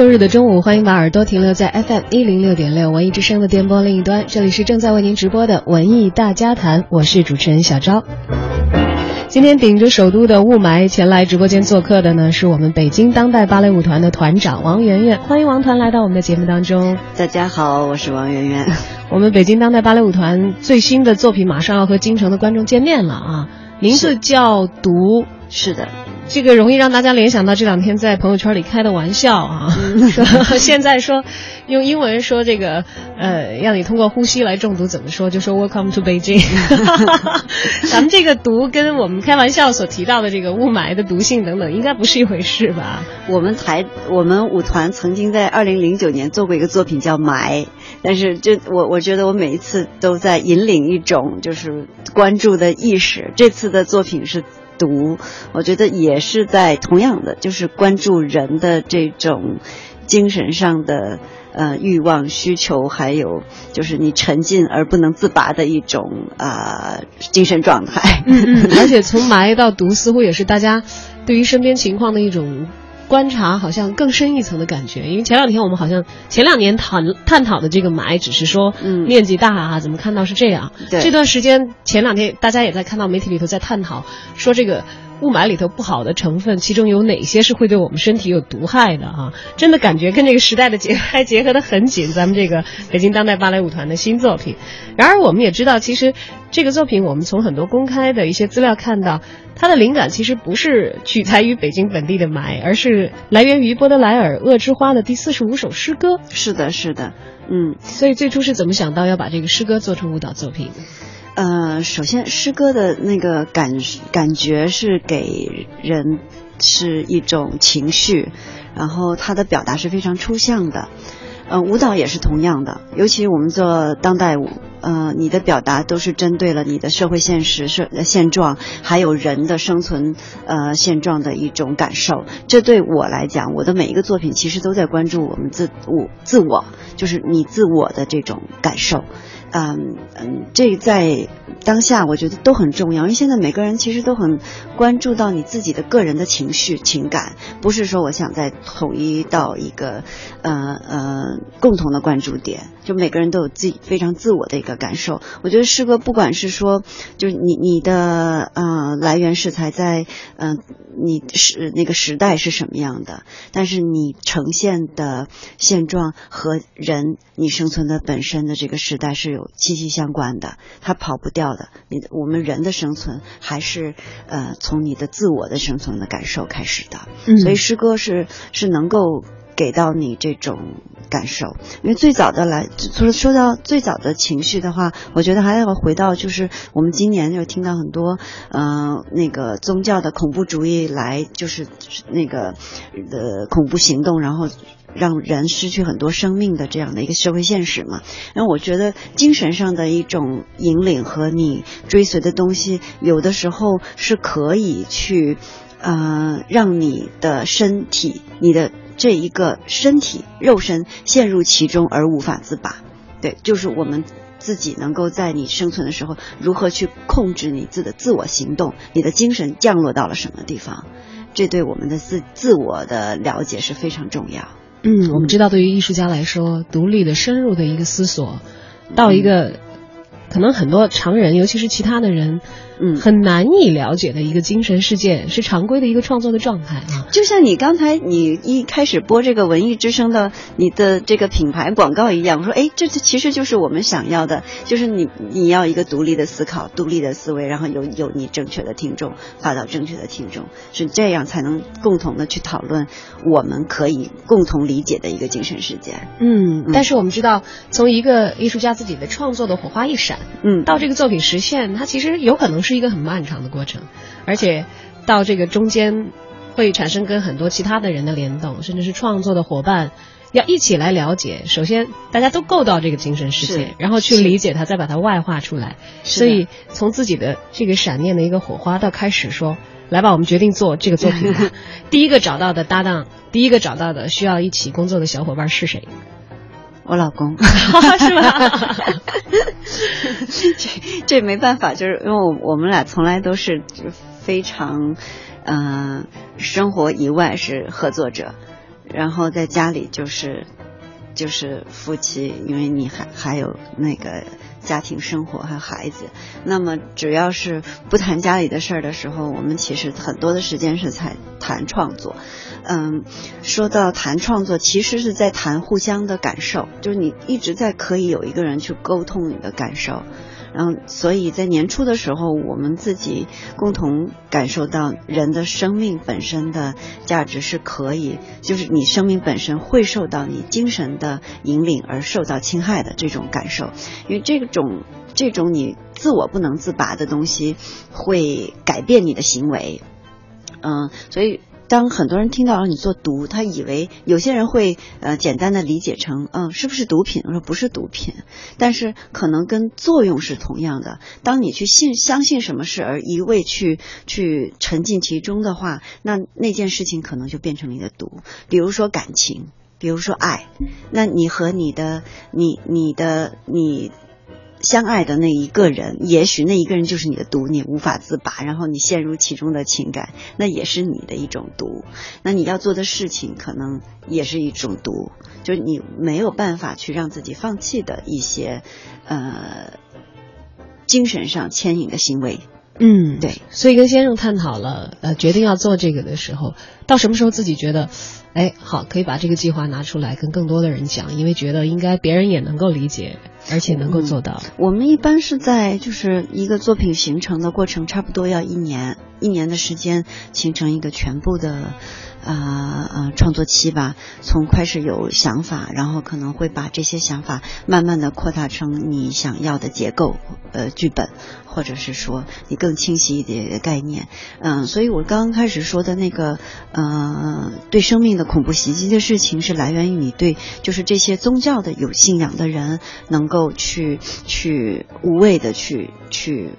周日的中午，欢迎把耳朵停留在 FM 一零六点六文艺之声的电波另一端，这里是正在为您直播的文艺大家谈，我是主持人小昭。今天顶着首都的雾霾前来直播间做客的呢，是我们北京当代芭蕾舞团的团长王媛媛，欢迎王团来到我们的节目当中。大家好，我是王媛媛。我们北京当代芭蕾舞团最新的作品马上要和京城的观众见面了啊，名字叫《毒》，是的。这个容易让大家联想到这两天在朋友圈里开的玩笑啊，说 现在说用英文说这个呃，让你通过呼吸来中毒，怎么说？就说 Welcome to Beijing。咱们这个毒跟我们开玩笑所提到的这个雾霾的毒性等等，应该不是一回事吧？我们台我们舞团曾经在二零零九年做过一个作品叫《霾》，但是就我我觉得我每一次都在引领一种就是关注的意识。这次的作品是。毒，我觉得也是在同样的，就是关注人的这种精神上的呃欲望需求，还有就是你沉浸而不能自拔的一种啊精神状态。而且从埋到毒，似乎也是大家对于身边情况的一种。观察好像更深一层的感觉，因为前两天我们好像前两年谈探讨的这个霾，只是说面积大啊，怎么看到是这样？这段时间前两天大家也在看到媒体里头在探讨，说这个。雾霾里头不好的成分，其中有哪些是会对我们身体有毒害的啊？真的感觉跟这个时代的结还结合的很紧。咱们这个北京当代芭蕾舞团的新作品，然而我们也知道，其实这个作品我们从很多公开的一些资料看到，它的灵感其实不是取材于北京本地的霾，而是来源于波德莱尔《恶之花》的第四十五首诗歌。是的，是的，嗯。所以最初是怎么想到要把这个诗歌做成舞蹈作品？呃，首先诗歌的那个感感觉是给人是一种情绪，然后它的表达是非常抽象的。呃，舞蹈也是同样的，尤其我们做当代舞，呃，你的表达都是针对了你的社会现实、社现状，还有人的生存呃现状的一种感受。这对我来讲，我的每一个作品其实都在关注我们自我自我，就是你自我的这种感受。嗯嗯，这在当下我觉得都很重要，因为现在每个人其实都很关注到你自己的个人的情绪情感，不是说我想再统一到一个呃呃共同的关注点，就每个人都有自己非常自我的一个感受。我觉得诗歌不管是说，就是你你的嗯来源食材在嗯你是那个时代是什么样的，但是你呈现的现状和人你生存的本身的这个时代是有。息息相关的，它跑不掉的。你我们人的生存还是呃从你的自我的生存的感受开始的，所以诗歌是是能够给到你这种感受。因为最早的来，说说到最早的情绪的话，我觉得还要回到就是我们今年就听到很多呃那个宗教的恐怖主义来，就是那个的恐怖行动，然后。让人失去很多生命的这样的一个社会现实嘛，然后我觉得精神上的一种引领和你追随的东西，有的时候是可以去，呃，让你的身体、你的这一个身体肉身陷入其中而无法自拔。对，就是我们自己能够在你生存的时候，如何去控制你自己的自我行动，你的精神降落到了什么地方，这对我们的自自我的了解是非常重要。嗯，我们知道，对于艺术家来说，独立的、深入的一个思索，到一个可能很多常人，尤其是其他的人。嗯，很难以了解的一个精神世界，是常规的一个创作的状态啊。就像你刚才你一开始播这个文艺之声的你的这个品牌广告一样，我说哎，这其实就是我们想要的，就是你你要一个独立的思考、独立的思维，然后有有你正确的听众，发到正确的听众，是这样才能共同的去讨论我们可以共同理解的一个精神世界。嗯，但是我们知道，从一个艺术家自己的创作的火花一闪，嗯，到这个作品实现，它其实有可能是。是一个很漫长的过程，而且到这个中间会产生跟很多其他的人的联动，甚至是创作的伙伴要一起来了解。首先，大家都够到这个精神世界，然后去理解它，再把它外化出来。所以，从自己的这个闪念的一个火花到开始说：“来吧，我们决定做这个作品。”第一个找到的搭档，第一个找到的需要一起工作的小伙伴是谁？我老公 是吧？这这没办法，就是因为我我们俩从来都是非常，嗯，生活以外是合作者。然后在家里就是就是夫妻，因为你还还有那个家庭生活和孩子，那么只要是不谈家里的事儿的时候，我们其实很多的时间是在谈创作。嗯，说到谈创作，其实是在谈互相的感受，就是你一直在可以有一个人去沟通你的感受。然后，所以在年初的时候，我们自己共同感受到人的生命本身的价值是可以，就是你生命本身会受到你精神的引领而受到侵害的这种感受，因为这种这种你自我不能自拔的东西会改变你的行为，嗯，所以。当很多人听到你做毒，他以为有些人会呃简单的理解成嗯是不是毒品？我说不是毒品，但是可能跟作用是同样的。当你去信相信什么事而一味去去沉浸其中的话，那那件事情可能就变成了你的毒。比如说感情，比如说爱，那你和你的你你的你。相爱的那一个人，也许那一个人就是你的毒，你无法自拔，然后你陷入其中的情感，那也是你的一种毒。那你要做的事情，可能也是一种毒，就是你没有办法去让自己放弃的一些，呃，精神上牵引的行为。嗯，对。所以跟先生探讨了，呃，决定要做这个的时候，到什么时候自己觉得？哎，好，可以把这个计划拿出来跟更多的人讲，因为觉得应该别人也能够理解，而且能够做到。我们一般是在就是一个作品形成的过程，差不多要一年，一年的时间形成一个全部的。呃呃，创作期吧，从开始有想法，然后可能会把这些想法慢慢的扩大成你想要的结构，呃，剧本，或者是说你更清晰一点的概念。嗯，所以我刚刚开始说的那个，呃，对生命的恐怖袭击的事情，是来源于你对就是这些宗教的有信仰的人，能够去去无畏的去去。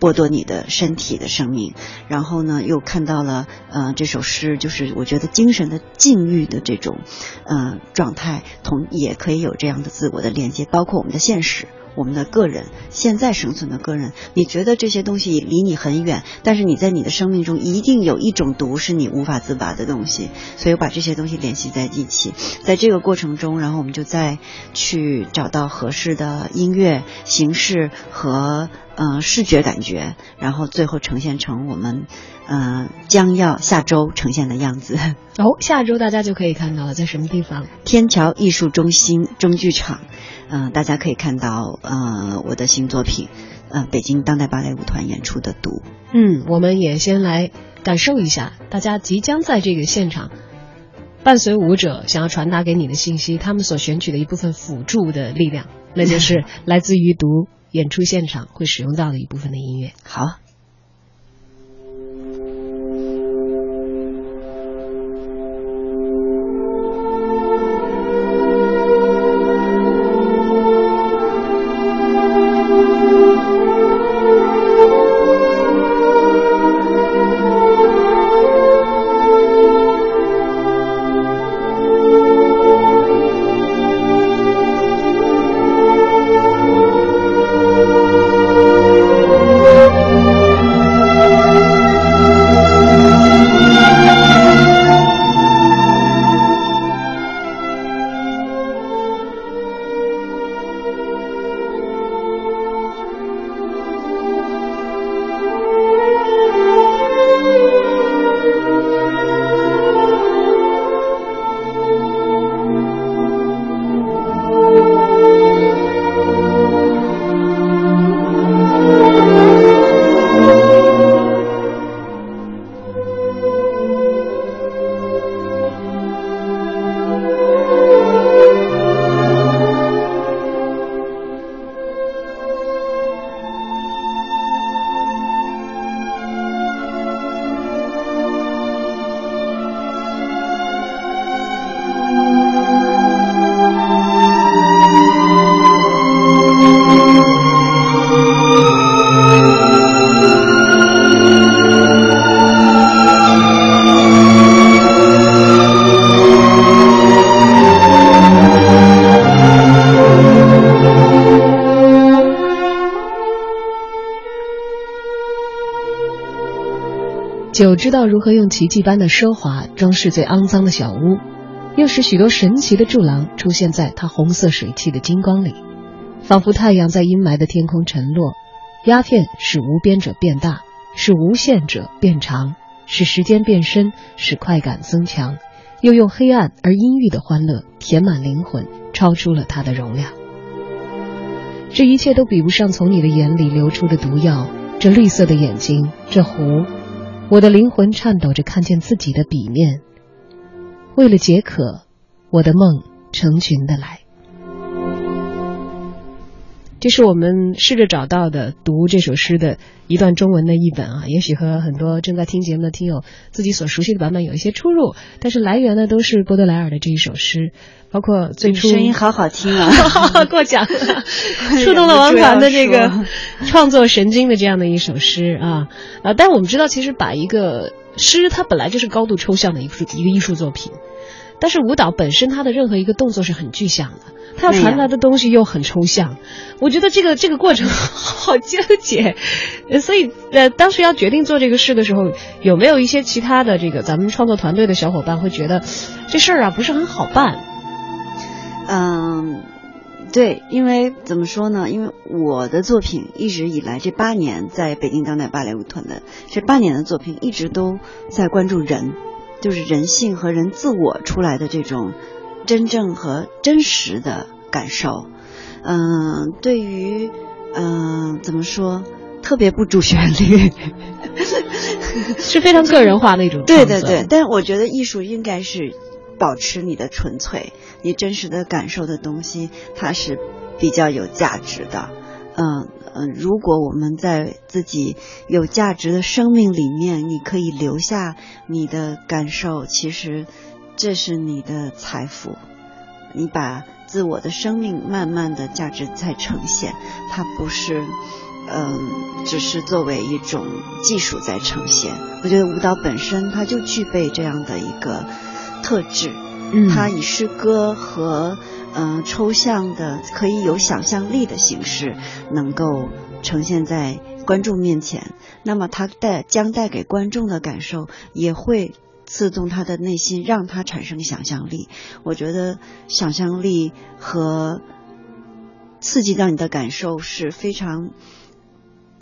剥夺你的身体的生命，然后呢，又看到了呃这首诗，就是我觉得精神的禁欲的这种呃状态，同也可以有这样的自我的连接，包括我们的现实。我们的个人现在生存的个人，你觉得这些东西离你很远，但是你在你的生命中一定有一种毒是你无法自拔的东西，所以我把这些东西联系在一起，在这个过程中，然后我们就再去找到合适的音乐形式和呃视觉感觉，然后最后呈现成我们呃将要下周呈现的样子。哦，下周大家就可以看到了，在什么地方？天桥艺术中心中剧场。嗯，大家可以看到，呃，我的新作品，呃，北京当代芭蕾舞团演出的《毒》。嗯，我们也先来感受一下，大家即将在这个现场，伴随舞者想要传达给你的信息，他们所选取的一部分辅助的力量，那就是 来自于《毒》演出现场会使用到的一部分的音乐。好。酒知道如何用奇迹般的奢华装饰最肮脏的小屋，又使许多神奇的柱廊出现在它红色水汽的金光里，仿佛太阳在阴霾的天空沉落。鸦片使无边者变大，使无限者变长，使时间变深，使快感增强，又用黑暗而阴郁的欢乐填满灵魂，超出了它的容量。这一切都比不上从你的眼里流出的毒药。这绿色的眼睛，这湖，我的灵魂颤抖着看见自己的笔面。为了解渴，我的梦成群的来。这是我们试着找到的读这首诗的一段中文的译本啊，也许和很多正在听节目的听友自己所熟悉的版本有一些出入，但是来源呢都是波德莱尔的这一首诗，包括最初声音好好听啊，过奖，触动了王凡的这个创作神经的这样的一首诗啊。啊！但我们知道，其实把一个诗，它本来就是高度抽象的一个一个艺术作品，但是舞蹈本身它的任何一个动作是很具象的。他要传达的东西又很抽象，我觉得这个这个过程 好纠结，所以呃，当时要决定做这个事的时候，有没有一些其他的这个咱们创作团队的小伙伴会觉得这事儿啊不是很好办？嗯，对，因为怎么说呢？因为我的作品一直以来这八年在北京当代芭蕾舞团的这八年的作品一直都在关注人，就是人性和人自我出来的这种。真正和真实的感受，嗯，对于，嗯，怎么说，特别不主旋律，是非常个人化的一种。对对对，但我觉得艺术应该是保持你的纯粹，你真实的感受的东西，它是比较有价值的。嗯嗯，如果我们在自己有价值的生命里面，你可以留下你的感受，其实。这是你的财富，你把自我的生命慢慢的价值在呈现，它不是，嗯，只是作为一种技术在呈现。我觉得舞蹈本身它就具备这样的一个特质，嗯，它以诗歌和嗯抽象的可以有想象力的形式能够呈现在观众面前，那么它带将带给观众的感受也会。刺痛他的内心，让他产生想象力。我觉得想象力和刺激到你的感受是非常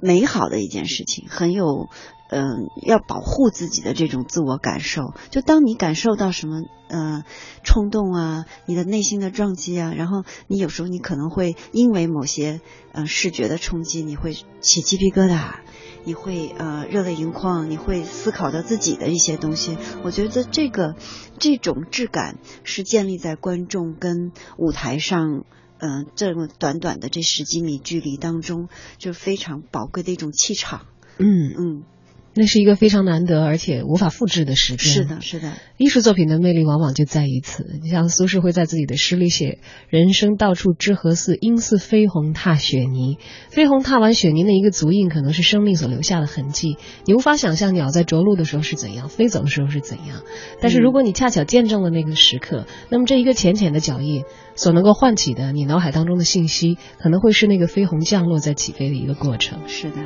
美好的一件事情，很有嗯要保护自己的这种自我感受。就当你感受到什么呃冲动啊，你的内心的撞击啊，然后你有时候你可能会因为某些呃视觉的冲击，你会起鸡皮疙瘩。你会呃热泪盈眶，你会思考到自己的一些东西。我觉得这个这种质感是建立在观众跟舞台上，嗯，这么短短的这十几米距离当中，就非常宝贵的一种气场。嗯嗯。那是一个非常难得而且无法复制的时间。是的，是的。艺术作品的魅力往往就在于此。你像苏轼会在自己的诗里写：“人生到处知何似，应似飞鸿踏雪泥。”飞鸿踏完雪泥的一个足印，可能是生命所留下的痕迹。你无法想象鸟在着陆的时候是怎样，飞走的时候是怎样。但是如果你恰巧见证了那个时刻，那么这一个浅浅的脚印所能够唤起的你脑海当中的信息，可能会是那个飞鸿降落在起飞的一个过程。是的。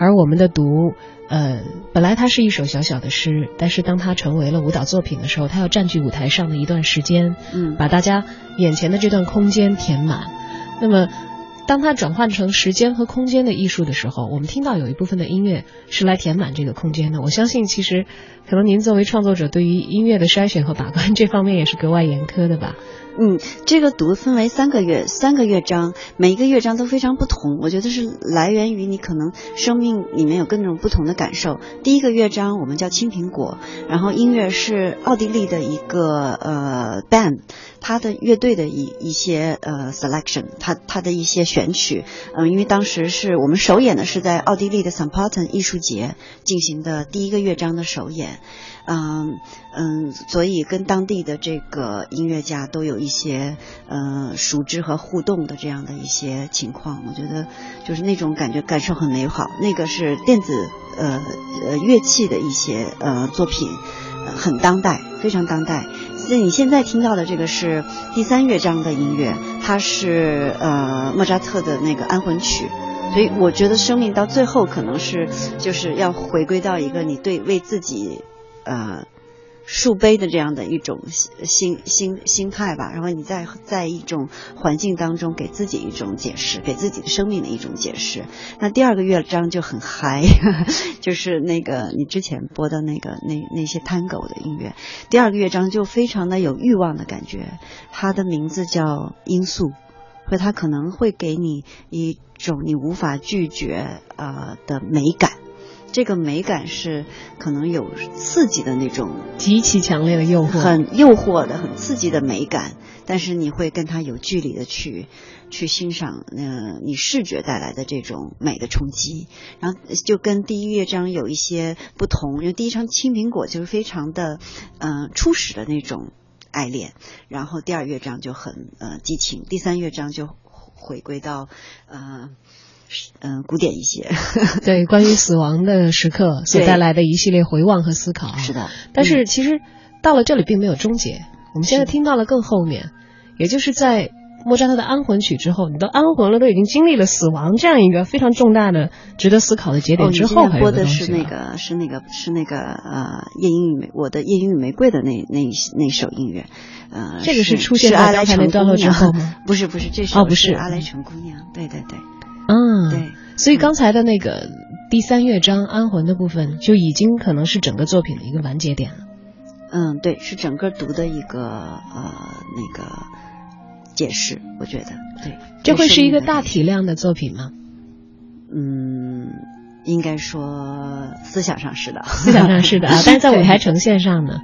而我们的读。呃，本来它是一首小小的诗，但是当它成为了舞蹈作品的时候，它要占据舞台上的一段时间，嗯，把大家眼前的这段空间填满。那么，当它转换成时间和空间的艺术的时候，我们听到有一部分的音乐是来填满这个空间的。我相信，其实可能您作为创作者，对于音乐的筛选和把关这方面也是格外严苛的吧。嗯，这个读分为三个乐三个乐章，每一个乐章都非常不同。我觉得是来源于你可能生命里面有各种不同的感受。第一个乐章我们叫青苹果，然后音乐是奥地利的一个呃 band，他的乐队的一一些呃 selection，他他的一些选选曲。嗯，因为当时是我们首演的是在奥地利的 St. Paulten 艺术节进行的第一个乐章的首演。嗯嗯，所以跟当地的这个音乐家都有一些呃熟知和互动的这样的一些情况，我觉得就是那种感觉感受很美好。那个是电子呃呃乐器的一些呃作品，很当代，非常当代。那你现在听到的这个是第三乐章的音乐，它是呃莫扎特的那个安魂曲。所以我觉得生命到最后可能是就是要回归到一个你对为自己。呃，树碑的这样的一种心心心心态吧，然后你在在一种环境当中给自己一种解释，给自己的生命的一种解释。那第二个乐章就很嗨，就是那个你之前播的那个那那些 Tango 的音乐。第二个乐章就非常的有欲望的感觉，它的名字叫罂粟，所以它可能会给你一种你无法拒绝啊的美感。这个美感是可能有刺激的那种，极其强烈的诱惑，很诱惑的、很刺激的美感。但是你会跟他有距离的去去欣赏，呃，你视觉带来的这种美的冲击。然后就跟第一乐章有一些不同，因为第一章青苹果就是非常的，嗯，初始的那种爱恋。然后第二乐章就很呃激情，第三乐章就回归到呃。嗯，古典一些。对，关于死亡的时刻所带来的一系列回望和思考。是的。但是其实到了这里并没有终结，我们现在听到了更后面，也就是在莫扎特的安魂曲之后，你都安魂了，都已经经历了死亡这样一个非常重大的、值得思考的节点之后，播的是那个是那个是那个呃夜莺与玫我的夜莺与玫瑰的那那那首音乐，呃，这个是出现在刚才那段落之后吗？不是不是，这首哦不是阿莱城姑娘，对对对。嗯，对，所以刚才的那个第三乐章安魂的部分，就已经可能是整个作品的一个完结点了。嗯，对，是整个读的一个呃那个解释，我觉得对。这会是一个大体量的作品吗？嗯，应该说思想上是的，思想上是的啊，但是在舞台呈现上呢？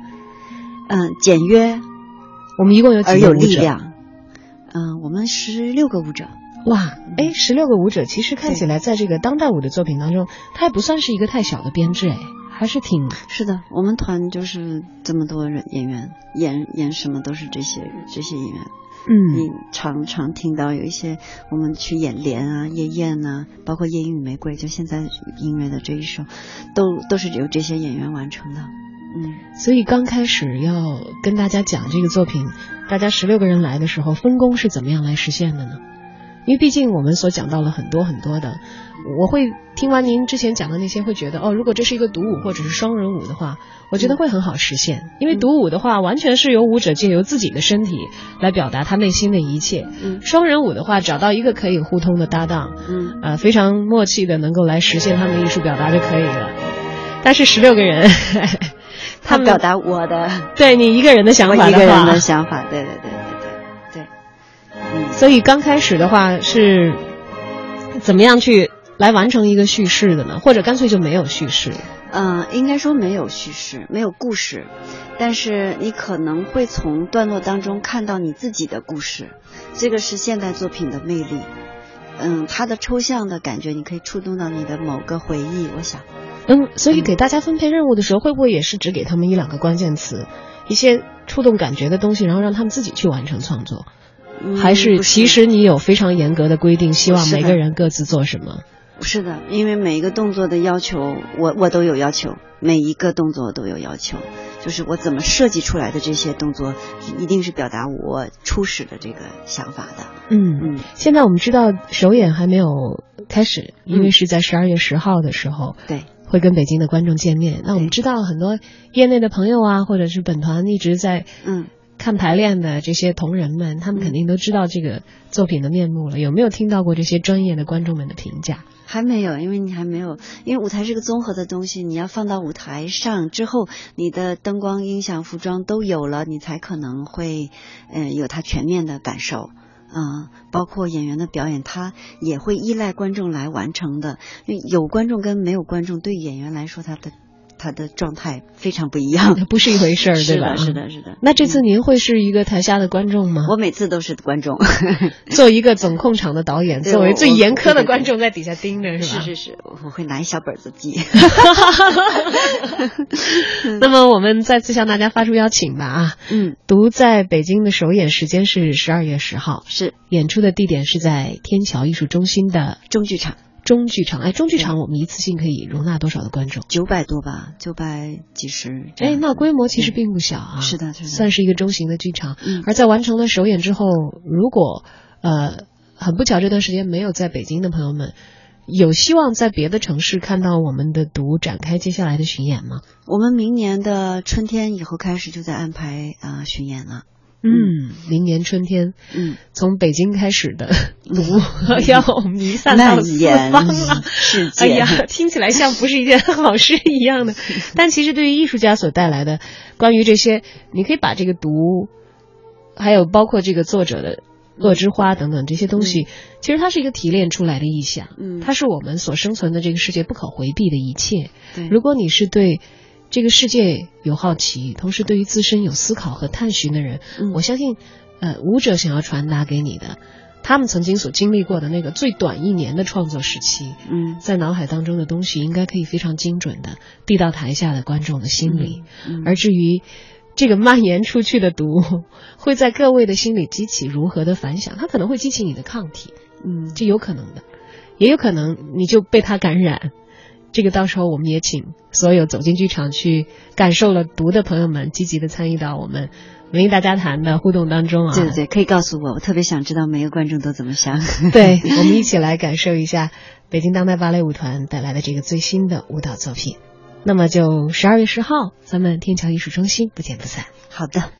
嗯，简约。我们一共有几个舞者？嗯，我们十六个舞者。哇，哎，十六个舞者其实看起来在这个当代舞的作品当中，它也不算是一个太小的编制，哎，还是挺是的。我们团就是这么多人演员，演演什么都是这些这些演员。嗯，你常常听到有一些我们去演莲啊、夜宴啊，包括夜莺与玫瑰，就现在音乐的这一首，都都是由这些演员完成的。嗯，所以刚开始要跟大家讲这个作品，大家十六个人来的时候，分工是怎么样来实现的呢？因为毕竟我们所讲到了很多很多的，我会听完您之前讲的那些，会觉得哦，如果这是一个独舞或者是双人舞的话，我觉得会很好实现。因为独舞的话，完全是由舞者借由自己的身体来表达他内心的一切；双人舞的话，找到一个可以互通的搭档，嗯，呃，非常默契的能够来实现他们的艺术表达就可以了。但是十六个人，他表达我的，对你一个人的想法，一个人的想法，对对对。所以刚开始的话是怎么样去来完成一个叙事的呢？或者干脆就没有叙事？嗯，应该说没有叙事，没有故事，但是你可能会从段落当中看到你自己的故事，这个是现代作品的魅力。嗯，它的抽象的感觉，你可以触动到你的某个回忆。我想，嗯，所以给大家分配任务的时候，会不会也是只给他们一两个关键词，一些触动感觉的东西，然后让他们自己去完成创作？还是其实你有非常严格的规定，希望每个人各自做什么？是的，因为每一个动作的要求，我我都有要求，每一个动作都有要求，就是我怎么设计出来的这些动作，一定是表达我初始的这个想法的。嗯嗯。现在我们知道首演还没有开始，因为是在十二月十号的时候，对，会跟北京的观众见面。那我们知道很多业内的朋友啊，或者是本团一直在嗯。看排练的这些同仁们，他们肯定都知道这个作品的面目了。有没有听到过这些专业的观众们的评价？还没有，因为你还没有，因为舞台是个综合的东西，你要放到舞台上之后，你的灯光、音响、服装都有了，你才可能会，嗯，有它全面的感受。嗯，包括演员的表演，他也会依赖观众来完成的。有观众跟没有观众，对演员来说，他的。他的状态非常不一样，不是一回事儿，对吧？是的，是的。那这次您会是一个台下的观众吗？我每次都是观众，做一个总控场的导演，作为最严苛的观众，在底下盯着，是吧？是是是，我会拿一小本子记。那么我们再次向大家发出邀请吧啊，嗯，独在北京的首演时间是十二月十号，是演出的地点是在天桥艺术中心的中剧场。中剧场，哎，中剧场我们一次性可以容纳多少的观众？九百多吧，九百几十。哎，那规模其实并不小啊。是的，是的，算是一个中型的剧场。嗯。而在完成了首演之后，如果呃很不巧这段时间没有在北京的朋友们，有希望在别的城市看到我们的读展开接下来的巡演吗？我们明年的春天以后开始就在安排啊巡演了。嗯，明年春天，嗯，从北京开始的毒要弥散到四方了，世界。哎呀，听起来像不是一件好事一样的。但其实对于艺术家所带来的，关于这些，你可以把这个毒，还有包括这个作者的《恶之花》等等这些东西，其实它是一个提炼出来的意象。嗯，它是我们所生存的这个世界不可回避的一切。对，如果你是对。这个世界有好奇，同时对于自身有思考和探寻的人，我相信，呃，舞者想要传达给你的，他们曾经所经历过的那个最短一年的创作时期，嗯，在脑海当中的东西，应该可以非常精准的递到台下的观众的心里。而至于这个蔓延出去的毒，会在各位的心里激起如何的反响，它可能会激起你的抗体，嗯，这有可能的，也有可能你就被它感染。这个到时候我们也请所有走进剧场去感受了读的朋友们积极的参与到我们文艺大家谈的互动当中啊！对对对，可以告诉我，我特别想知道每个观众都怎么想。对，我们一起来感受一下北京当代芭蕾舞团带来的这个最新的舞蹈作品。那么就十二月十号，咱们天桥艺术中心不见不散。好的。